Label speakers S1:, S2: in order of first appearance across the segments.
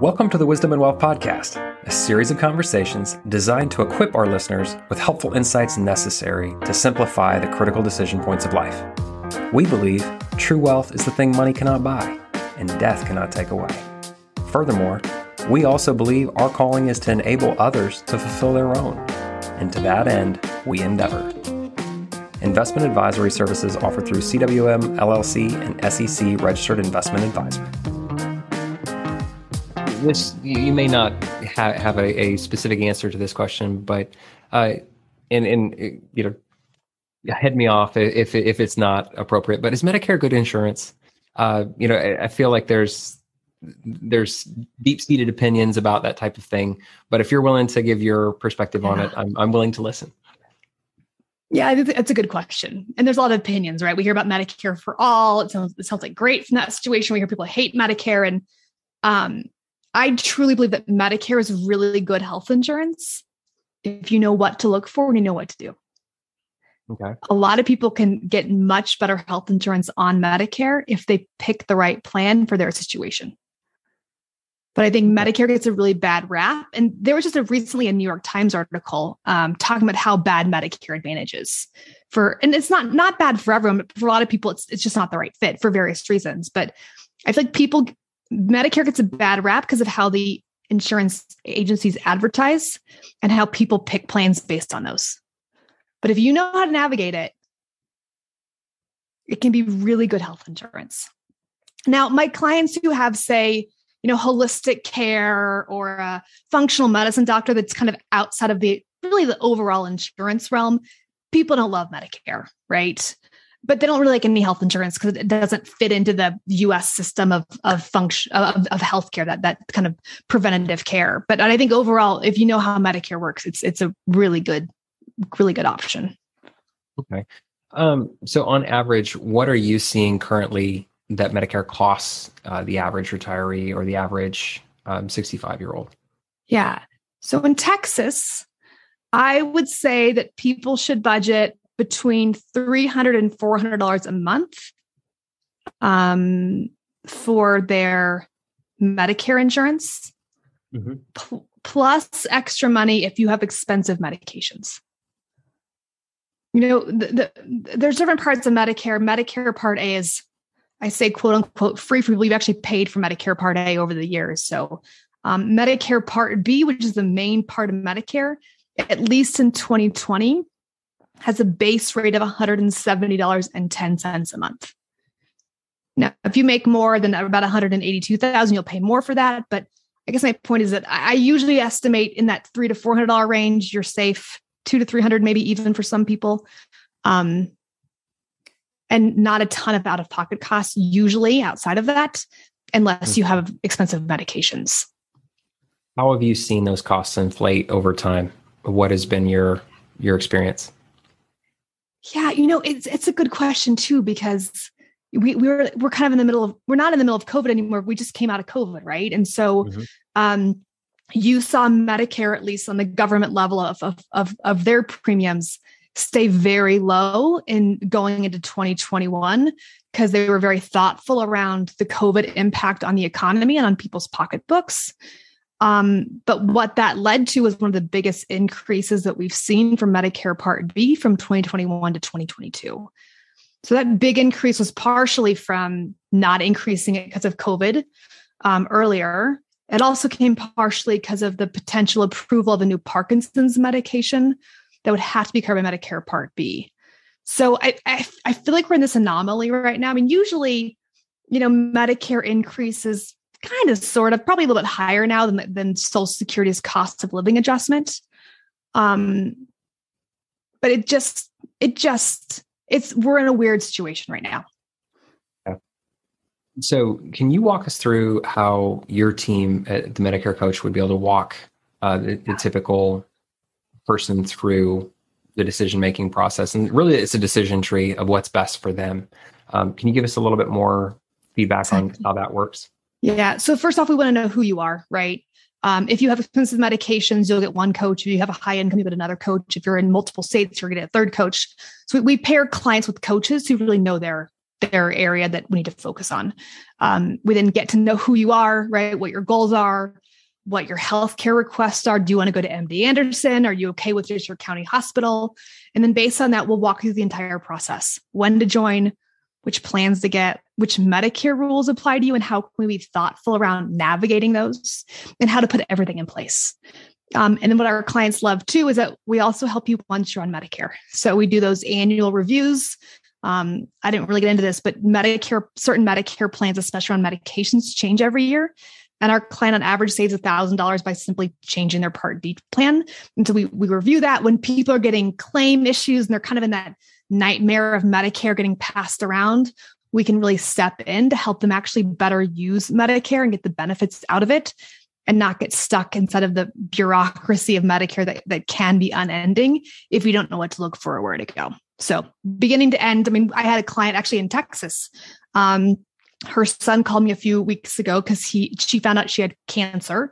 S1: Welcome to the Wisdom and Wealth Podcast, a series of conversations designed to equip our listeners with helpful insights necessary to simplify the critical decision points of life. We believe true wealth is the thing money cannot buy and death cannot take away. Furthermore, we also believe our calling is to enable others to fulfill their own, and to that end, we endeavor. Investment advisory services offered through CWM LLC and SEC registered investment advisor
S2: this you may not ha- have a, a, specific answer to this question, but uh, and and you know, head me off if if it's not appropriate. But is Medicare good insurance? Uh, you know, I, I feel like there's there's deep seated opinions about that type of thing. But if you're willing to give your perspective yeah. on it, I'm I'm willing to listen.
S3: Yeah, that's a good question. And there's a lot of opinions, right? We hear about Medicare for all. It sounds it sounds like great from that situation. We hear people hate Medicare, and um, I truly believe that Medicare is really good health insurance if you know what to look for and you know what to do. Okay. A lot of people can get much better health insurance on Medicare if they pick the right plan for their situation. But I think Medicare gets a really bad rap. And there was just a recently a New York Times article um, talking about how bad Medicare Advantage is for, and it's not not bad for everyone, but for a lot of people, it's it's just not the right fit for various reasons. But I feel like people Medicare gets a bad rap because of how the insurance agencies advertise and how people pick plans based on those. But if you know how to navigate it, it can be really good health insurance. Now, my clients who have, say, you know, holistic care or a functional medicine doctor that's kind of outside of the really the overall insurance realm, people don't love Medicare, right? But they don't really like any health insurance because it doesn't fit into the U.S. system of of function of, of healthcare that that kind of preventative care. But I think overall, if you know how Medicare works, it's it's a really good, really good option.
S2: Okay. Um, so on average, what are you seeing currently that Medicare costs uh, the average retiree or the average um, 65 year old?
S3: Yeah. So in Texas, I would say that people should budget between $300 and $400 a month um, for their Medicare insurance, mm-hmm. pl- plus extra money if you have expensive medications. You know, the, the, there's different parts of Medicare. Medicare Part A is, I say, quote unquote, free for people. You've actually paid for Medicare Part A over the years. So, um, Medicare Part B, which is the main part of Medicare, at least in 2020, has a base rate of $170.10 a month. Now, if you make more than about 182,000, you'll pay more for that. But I guess my point is that I usually estimate in that three to four hundred dollar range, you're safe. Two to three hundred, maybe even for some people, um, and not a ton of out of pocket costs usually outside of that, unless you have expensive medications.
S2: How have you seen those costs inflate over time? What has been your your experience?
S3: Yeah, you know, it's it's a good question too because we we're we're kind of in the middle of we're not in the middle of COVID anymore. We just came out of COVID, right? And so mm-hmm. um you saw Medicare, at least on the government level of, of of of their premiums, stay very low in going into 2021 because they were very thoughtful around the COVID impact on the economy and on people's pocketbooks. Um, but what that led to was one of the biggest increases that we've seen from Medicare Part B from 2021 to 2022. So that big increase was partially from not increasing it because of COVID um, earlier. It also came partially because of the potential approval of a new Parkinson's medication that would have to be covered by Medicare Part B. So I, I, I feel like we're in this anomaly right now. I mean, usually, you know, Medicare increases kind of sort of probably a little bit higher now than than social security's cost of living adjustment. Um but it just it just it's we're in a weird situation right now.
S2: So can you walk us through how your team at the medicare coach would be able to walk uh, the, the typical person through the decision making process? And really it's a decision tree of what's best for them. Um, can you give us a little bit more feedback on how that works
S3: yeah. So first off, we want to know who you are, right? Um, if you have expensive medications, you'll get one coach. If you have a high income, you get another coach. If you're in multiple states, you're going to get a third coach. So we, we pair clients with coaches who really know their their area that we need to focus on. Um, we then get to know who you are, right? What your goals are, what your healthcare requests are. Do you want to go to MD Anderson? Are you okay with just your county hospital? And then based on that, we'll walk through the entire process when to join, which plans to get, which Medicare rules apply to you, and how can we be thoughtful around navigating those and how to put everything in place. Um, and then what our clients love too is that we also help you once you're on Medicare. So we do those annual reviews. Um, I didn't really get into this, but Medicare, certain Medicare plans, especially on medications, change every year. And our client on average saves $1,000 by simply changing their Part D plan. And so we, we review that when people are getting claim issues and they're kind of in that nightmare of Medicare getting passed around. We can really step in to help them actually better use Medicare and get the benefits out of it and not get stuck inside of the bureaucracy of Medicare that, that can be unending if you don't know what to look for or where to go. So, beginning to end, I mean, I had a client actually in Texas. Um, her son called me a few weeks ago because he she found out she had cancer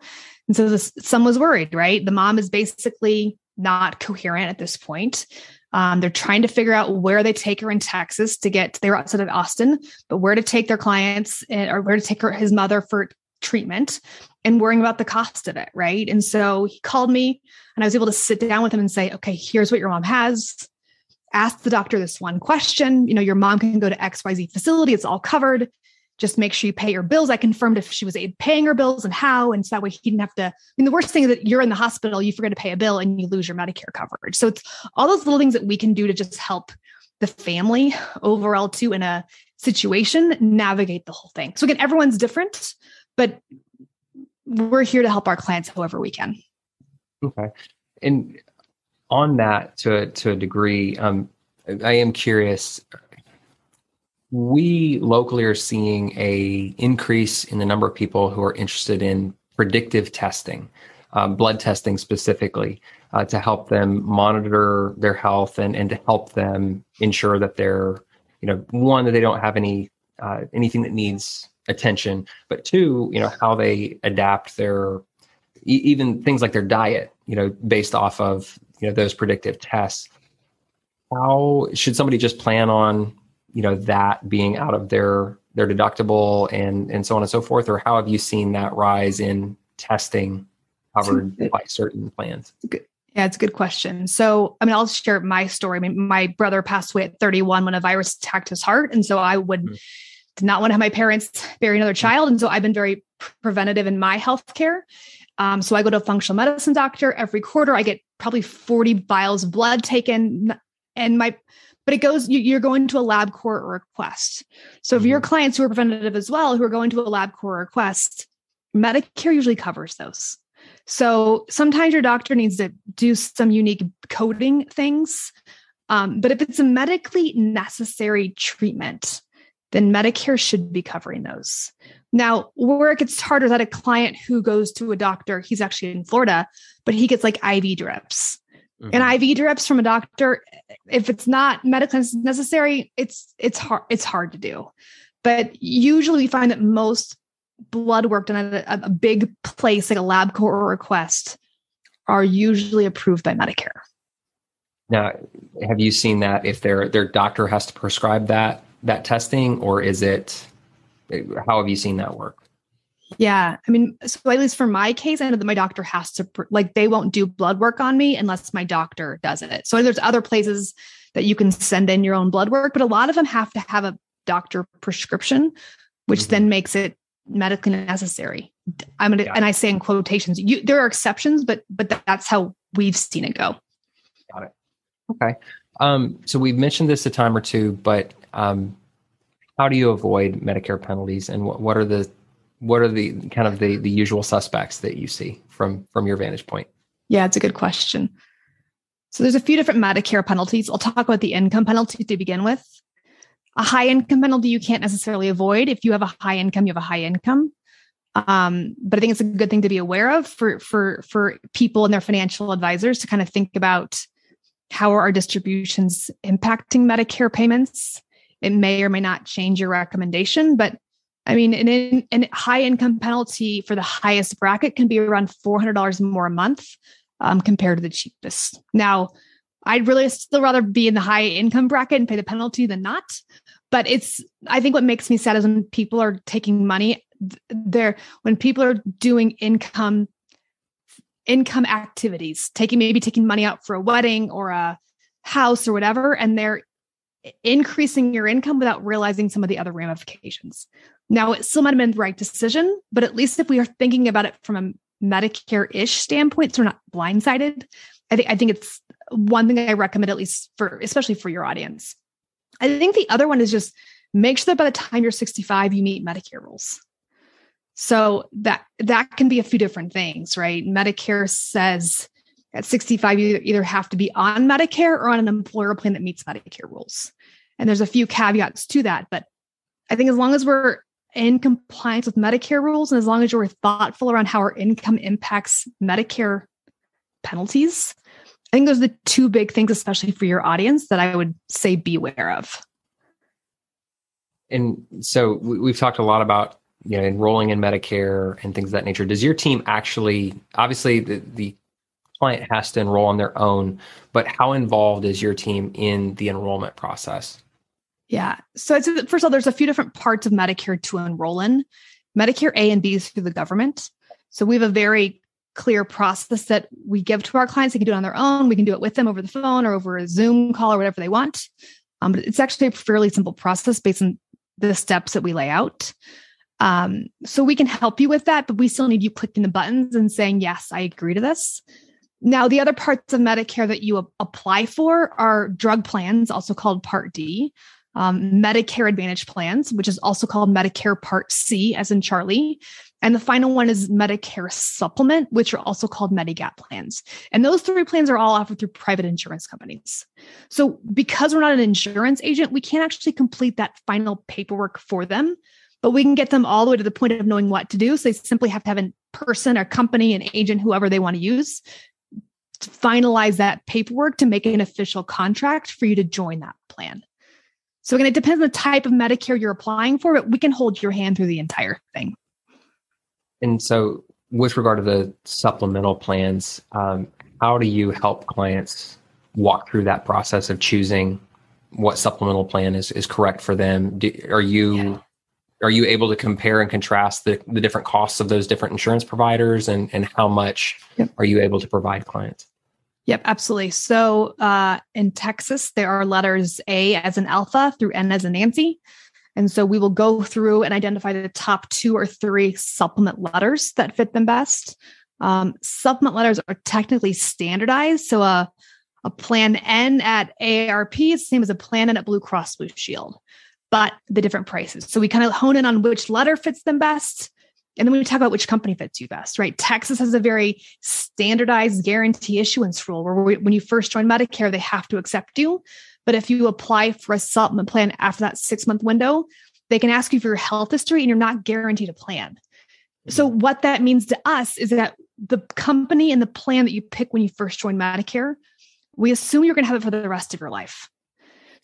S3: and so the son was worried right the mom is basically not coherent at this point um, they're trying to figure out where they take her in texas to get they were outside of austin but where to take their clients and, or where to take her his mother for treatment and worrying about the cost of it right? And so he called me and i was able to sit down with him and say okay here's what your mom has. Ask the doctor this one question. You know your mom can go to xyz facility. It's all covered just make sure you pay your bills. I confirmed if she was paying her bills and how. And so that way he didn't have to. I mean, the worst thing is that you're in the hospital, you forget to pay a bill and you lose your Medicare coverage. So it's all those little things that we can do to just help the family overall too in a situation navigate the whole thing. So again, everyone's different, but we're here to help our clients however we can.
S2: Okay. And on that to to a degree, um, I am curious we locally are seeing a increase in the number of people who are interested in predictive testing, um, blood testing specifically, uh, to help them monitor their health and, and to help them ensure that they're, you know, one that they don't have any uh, anything that needs attention, but two, you know, how they adapt their even things like their diet, you know, based off of you know those predictive tests. How should somebody just plan on you know that being out of their their deductible and and so on and so forth? Or how have you seen that rise in testing covered by certain plans?
S3: Yeah it's a good question. So i mean i'll share my story. I mean my brother passed away at 31 when a virus attacked his heart and so i would mm-hmm. did not want to have my parents bury another child and so i've been very preventative in my health care. Um, so i go to a functional medicine doctor every quarter. I get probably 40 vials of blood taken and my but it goes you're going to a LabCorp or Quest. So if your mm-hmm. clients who are preventative as well who are going to a LabCorp or Quest medicare usually covers those. So sometimes your doctor needs to do some unique coding things um, but if it's a medically necessary treatment then medicare should be covering those. Now where it gets harder is that a client who goes to a doctor he's actually in florida but he gets like iv drips mm-hmm. and IV drips from a doctor, if it's not medically necessary, it's it's hard it's hard to do. But usually we find that most blood work done at a, a big place like a lab LabCorp or Quest are usually approved by Medicare.
S2: Now, have you seen that if their their doctor has to prescribe that that testing, or is it? How have you seen that work?
S3: Yeah. I mean, so at least for my case, I know that my doctor has to, like, they won't do blood work on me unless my doctor does it. So there's other places that you can send in your own blood work, but a lot of them have to have a doctor prescription, which mm-hmm. then makes it medically necessary. I'm gonna, and I say in quotations, you, there are exceptions, but, but that's how we've seen it go.
S2: Got it. Okay. Um, so we've mentioned this a time or two, but, um, how do you avoid Medicare penalties and what, what are the what are the kind of the the usual suspects that you see from from your vantage point?
S3: Yeah, it's a good question. So there's a few different Medicare penalties. I'll talk about the income penalty to begin with. A high income penalty you can't necessarily avoid. If you have a high income, you have a high income. Um, but I think it's a good thing to be aware of for for for people and their financial advisors to kind of think about how are our distributions impacting Medicare payments. It may or may not change your recommendation, but I mean, an, in, an high income penalty for the highest bracket can be around $400 more a month um, compared to the cheapest. Now, I'd really still rather be in the high income bracket and pay the penalty than not. but it's i think what makes me sad is when people are taking money there when people are doing income income activities taking maybe taking money out for a wedding or a house or whatever and they're increasing your income without realizing some of the other ramifications. Now it still might have been the right decision but at least if we are thinking about it from a medicare-ish standpoint so we're not blindsided i think i think it's one thing i recommend at least for especially for your audience. I think the other one is just make sure that by the time you're 65 you meet medicare rules. So that that can be a few different things, right? Medicare says at 65 you either have to be on Medicare or on an employer plan that meets Medicare rules. And there's a few caveats to that, but I think as long as we're in compliance with Medicare rules and as long as you're thoughtful around how our income impacts Medicare penalties, I think those are the two big things, especially for your audience, that I would say beware of.
S2: And so we've talked a lot about you know enrolling in medicare and things of that nature does your team actually obviously the, the client has to enroll on their own but how involved is your team in the enrollment process?
S3: Yeah. So it's first of all there's a few different parts of medicare to enroll in. Medicare a and b is through the government. So we have a very clear process that we give to our clients. They can do it on their own. We can do it with them over the phone or over a zoom call or whatever they want. Um, but it's actually a fairly simple process based on the steps that we lay out. Um, so we can help you with that, but we still need you clicking the buttons and saying, yes, I agree to this. Now, the other parts of Medicare that you apply for are drug plans, also called Part D, um, Medicare Advantage plans, which is also called Medicare Part C, as in Charlie. And the final one is Medicare Supplement, which are also called Medigap plans. And those three plans are all offered through private insurance companies. So, because we're not an insurance agent, we can't actually complete that final paperwork for them but we can get them all the way to the point of knowing what to do. So they simply have to have a person, a company, an agent, whoever they want to use to finalize that paperwork to make an official contract for you to join that plan. So again, it depends on the type of Medicare you're applying for, but we can hold your hand through the entire thing.
S2: And so, with regard to the supplemental plans, um, how do you help clients walk through that process of choosing what supplemental plan is, is correct for them? Do, are you yeah are you able to compare and contrast the, the different costs of those different insurance providers and, and how much yep. are you able to provide clients?
S3: Yep, absolutely. So uh, in Texas, there are letters A as an alpha through N as a Nancy. And so we will go through and identify the top two or three supplement letters that fit them best. Um, supplement letters are technically standardized. So a, a plan N at AARP is the same as a plan N at Blue Cross Blue Shield but the different prices. So we kind of hone in on which letter fits them best. And then we talk about which company fits you best, right? Texas has a very standardized guarantee issuance rule where we, when you first join Medicare, they have to accept you. But if you apply for a supplement plan after that six month window, they can ask you for your health history and you're not guaranteed a plan. So, mm-hmm. what that means to us is that the company and the plan that you pick when you first join Medicare, we assume you're going to have it for the rest of your life.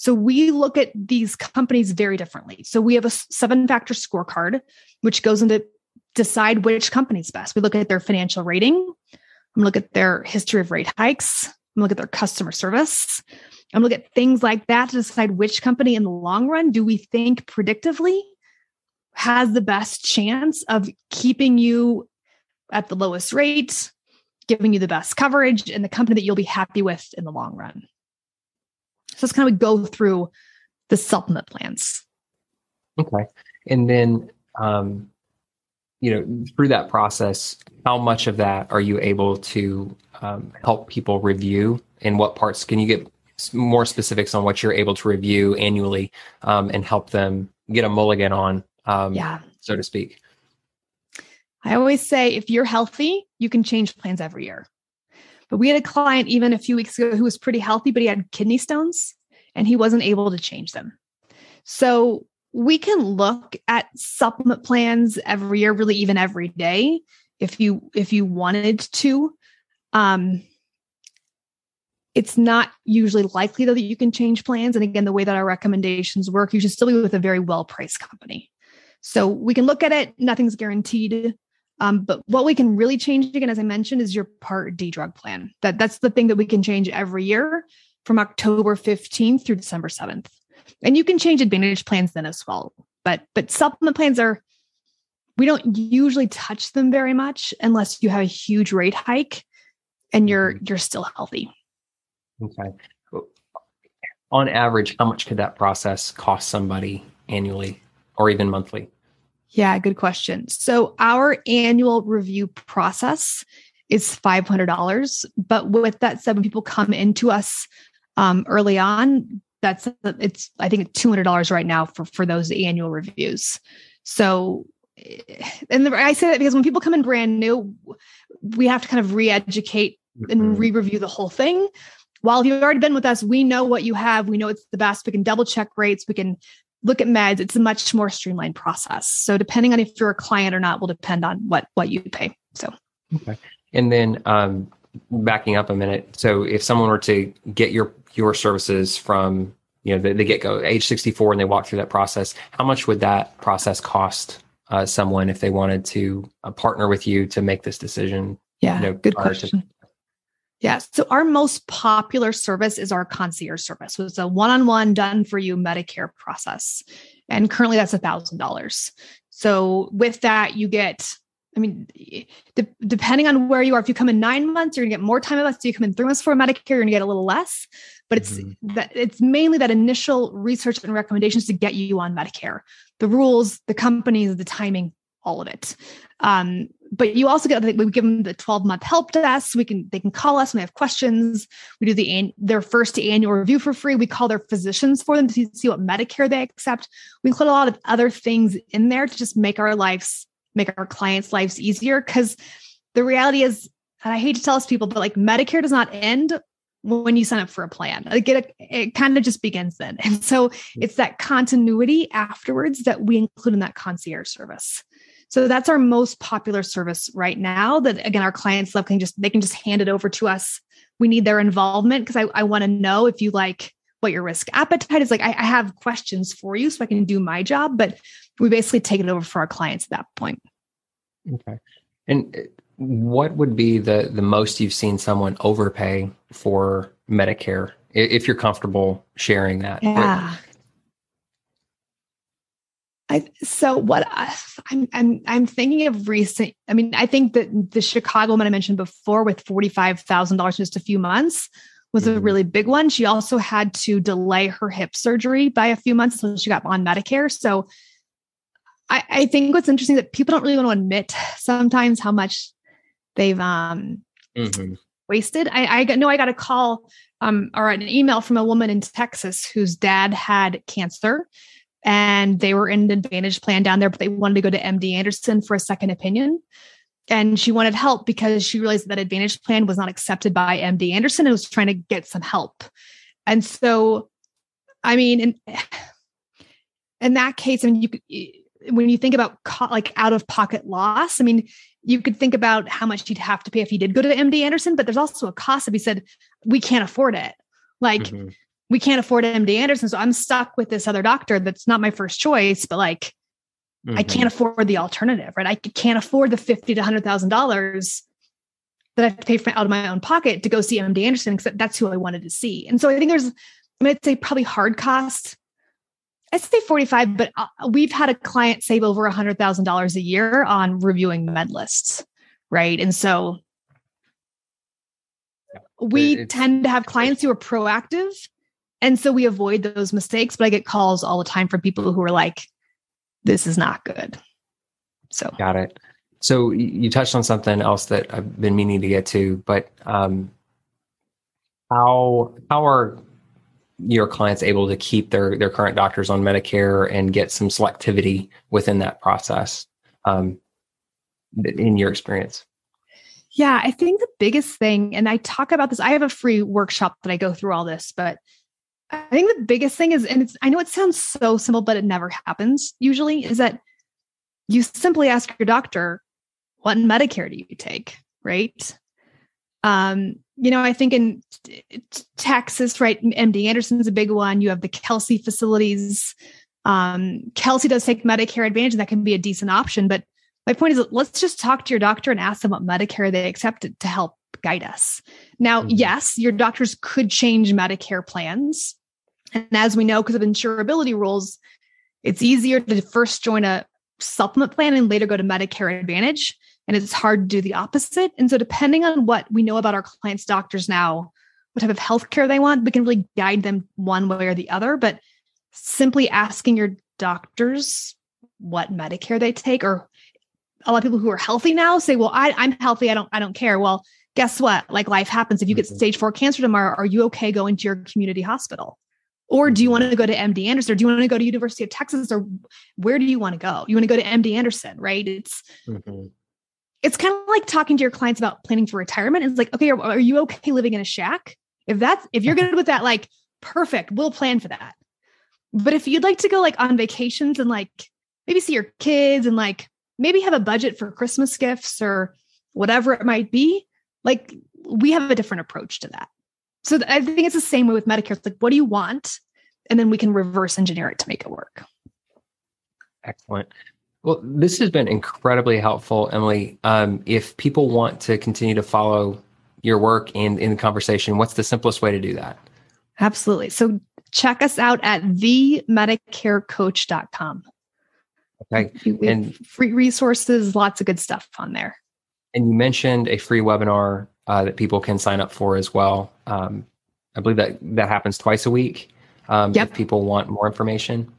S3: So we look at these companies very differently. So we have a seven factor scorecard, which goes into decide which company's best. We look at their financial rating. I'm look at their history of rate hikes. I'm look at their customer service. I'm look at things like that to decide which company in the long run do we think predictively has the best chance of keeping you at the lowest rate, giving you the best coverage, and the company that you'll be happy with in the long run. So it's kind of go through the supplement plans.
S2: Okay. And then, um, you know, through that process, how much of that are you able to um, help people review? And what parts can you get more specifics on what you're able to review annually um, and help them get a mulligan on, um, yeah. so to speak?
S3: I always say if you're healthy, you can change plans every year. But we had a client even a few weeks ago who was pretty healthy, but he had kidney stones and he wasn't able to change them. So we can look at supplement plans every year, really even every day, if you if you wanted to. Um, it's not usually likely though that you can change plans. And again, the way that our recommendations work, you should still be with a very well priced company. So we can look at it. Nothing's guaranteed. Um, but what we can really change again, as I mentioned, is your Part D drug plan. That that's the thing that we can change every year from October 15th through December 7th. and you can change advantage plans then as well. But but supplement plans are we don't usually touch them very much unless you have a huge rate hike and you're mm-hmm. you're still healthy.
S2: Okay. On average, how much could that process cost somebody annually or even monthly?
S3: Yeah, good question. So our annual review process is $500. But with that said, when people come into us um, early on, that's it's I think it's $200 right now for for those annual reviews. So and the, I say that because when people come in brand new, we have to kind of re-educate and mm-hmm. re-review the whole thing. While if you've already been with us, we know what you have. We know it's the best. We can double check rates. We can look at meds. It's a much more streamlined process. So depending on if you're a client or not will depend on what what you pay. So
S2: okay. And then um, backing up a minute. So if someone were to get your your services from you know the, the get go age 64 and they walk through that process, how much would that process cost uh, someone if they wanted to uh, partner with you to make this decision?
S3: Yeah, you know, good question. To- yeah. So our most popular service is our concierge service. So it's a one-on-one done for you Medicare process. And currently that's a thousand dollars. So with that, you get, I mean, de- depending on where you are, if you come in nine months, you're gonna get more time of us. If you come in three months for Medicare, you're gonna get a little less. But it's mm-hmm. that it's mainly that initial research and recommendations to get you on Medicare the rules, the companies, the timing, all of it. Um, but you also get we give them the 12 month help desk. We can they can call us when they have questions. We do the their first annual review for free. We call their physicians for them to see what Medicare they accept. We include a lot of other things in there to just make our lives make our clients' lives easier. Because the reality is, and I hate to tell us people, but like Medicare does not end when you sign up for a plan. Like it, it kind of just begins then. And so it's that continuity afterwards that we include in that concierge service. So that's our most popular service right now that again, our clients love can just, they can just hand it over to us. We need their involvement because I, I want to know if you like what your risk appetite is like. I, I have questions for you so I can do my job, but we basically take it over for our clients at that point.
S2: Okay. And uh, what would be the the most you've seen someone overpay for Medicare? If you're comfortable sharing that.
S3: Yeah. I, so what I, I'm I'm I'm thinking of recent. I mean, I think that the Chicago one I mentioned before with forty five thousand dollars in just a few months was mm-hmm. a really big one. She also had to delay her hip surgery by a few months until she got on Medicare. So I, I think what's interesting that people don't really want to admit sometimes how much they've um, mm-hmm. wasted. I, I got no, I got a call um, or an email from a woman in Texas whose dad had cancer and they were in an advantage plan down there, but they wanted to go to MD Anderson for a second opinion. And she wanted help because she realized that advantage plan was not accepted by MD Anderson and was trying to get some help. And so, I mean, in, in that case, I mean, you when you think about co- like out of pocket loss, I mean, you could think about how much you'd have to pay if you did go to MD Anderson, but there's also a cost if he said, we can't afford it. Like, mm-hmm. We can't afford MD Anderson. So I'm stuck with this other doctor that's not my first choice, but like, mm-hmm. I can't afford the alternative, right? I can't afford the fifty to hundred thousand dollars that I have to pay for, out of my own pocket to go see MD Anderson because that's who I wanted to see. And so I think there's, I mean, I'd say probably hard costs I'd say 45, but uh, we've had a client save over $100,000 a year on reviewing med lists. Right. And so we it's, tend to have clients who are proactive. And so we avoid those mistakes. But I get calls all the time from people who are like, this is not good. So,
S2: got it. So you touched on something else that I've been meaning to get to, but um, how how are your clients able to keep their their current doctors on Medicare and get some selectivity within that process um, in your experience?
S3: Yeah, I think the biggest thing, and I talk about this, I have a free workshop that I go through all this, but I think the biggest thing is, and it's, I know it sounds so simple, but it never happens usually, is that you simply ask your doctor, what Medicare do you take? Right. Um, you know, I think in Texas, right, MD Anderson's a big one. You have the Kelsey facilities. Um, Kelsey does take Medicare Advantage, and that can be a decent option. But my point is, let's just talk to your doctor and ask them what Medicare they accept to help guide us. Now, mm-hmm. yes, your doctors could change Medicare plans. And as we know, because of insurability rules, it's easier to first join a supplement plan and later go to Medicare Advantage. And it's hard to do the opposite. And so, depending on what we know about our clients' doctors now, what type of healthcare they want, we can really guide them one way or the other. But simply asking your doctors what Medicare they take, or a lot of people who are healthy now say, "Well, I, I'm healthy. I don't. I don't care." Well, guess what? Like life happens. If you get mm-hmm. stage four cancer tomorrow, are you okay going to your community hospital? Or do you want to go to MD Anderson? Or do you want to go to University of Texas? Or where do you want to go? You want to go to MD Anderson, right? It's mm-hmm. it's kind of like talking to your clients about planning for retirement. It's like, okay, are, are you okay living in a shack? If that's if you're good with that, like perfect, we'll plan for that. But if you'd like to go like on vacations and like maybe see your kids and like maybe have a budget for Christmas gifts or whatever it might be, like we have a different approach to that. So I think it's the same way with Medicare. It's like, what do you want? And then we can reverse engineer it to make it work.
S4: Excellent. Well, this has been incredibly helpful, Emily. Um, if people want to continue to follow your work and in the conversation, what's the simplest way to do that?
S3: Absolutely. So check us out at themedicarecoach.com.
S4: Okay.
S3: and free resources, lots of good stuff on there.
S4: And you mentioned a free webinar uh, that people can sign up for as well. Um, I believe that that happens twice a week. Um, yep. If people want more information.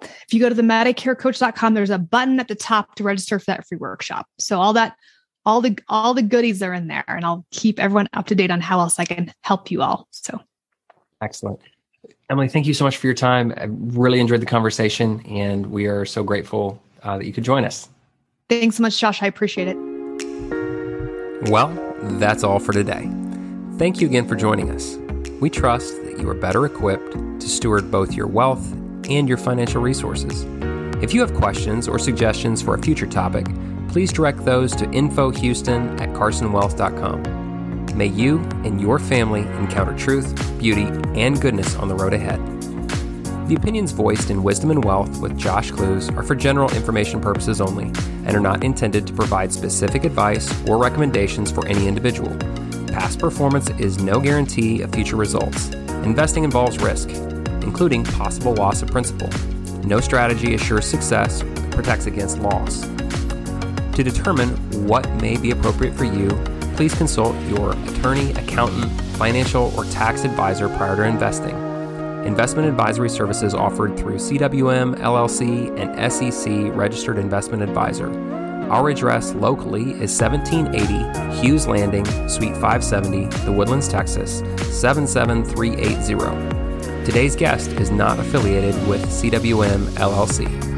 S3: If you go to the medicarecoach.com, there's a button at the top to register for that free workshop. So all that, all the all the goodies are in there, and I'll keep everyone up to date on how else I can help you all. So
S4: excellent. Emily, thank you so much for your time. I really enjoyed the conversation, and we are so grateful uh, that you could join us.
S3: Thanks so much, Josh. I appreciate it.
S2: Well, that's all for today. Thank you again for joining us. We trust that you are better equipped to steward both your wealth and your financial resources. If you have questions or suggestions for a future topic, please direct those to infohouston at carsonwealth.com. May you and your family encounter truth, beauty, and goodness on the road ahead. The opinions voiced in Wisdom and Wealth with Josh Clues are for general information purposes only and are not intended to provide specific advice or recommendations for any individual. Past performance is no guarantee of future results. Investing involves risk, including possible loss of principal. No strategy assures success or protects against loss. To determine what may be appropriate for you, please consult your attorney, accountant, financial, or tax advisor prior to investing. Investment advisory services offered through CWM, LLC, and SEC registered investment advisor. Our address locally is 1780 Hughes Landing, Suite 570, The Woodlands, Texas 77380. Today's guest is not affiliated with CWM, LLC.